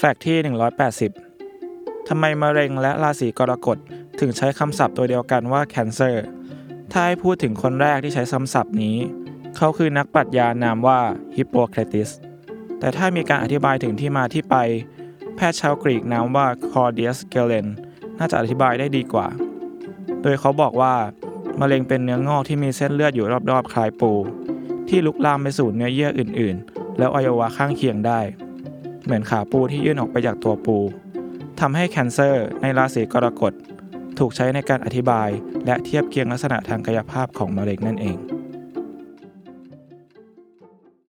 fact ที่ 180 ทำไมมะเร็งและราศีกรกฎถึงใช้คำศัพท์ตัวเดียวกันว่า cancer ถ้าให้พูดถึงคนแรกที่ใช้คำศัพท์นี้ เขาคือนักปรัชญานามว่าฮิปโปเครติส แต่ถ้ามีการอธิบายถึงที่มาที่ไป แพทย์ชาวกรีกนามว่าคลอเดียสเกเลนน่าจะอธิบายได้ดีกว่า โดยเขาบอกว่ามะเร็งเป็นเนื้องอกที่มีเส้นเลือดอยู่รอบๆคล้ายปู ที่ลุกลามไปสู่เนื้อเยื่ออื่น ๆ แล้วอวัยวะข้างเคียงได้ เหมือนขาปูที่ยื่นออกไปจากตัวปูทำให้แคนเซอร์ในราศีกรกฎถูกใช้ในการอธิบาย และเทียบเคียงลักษณะทางกายภาพของมะเร็งนั่นเอง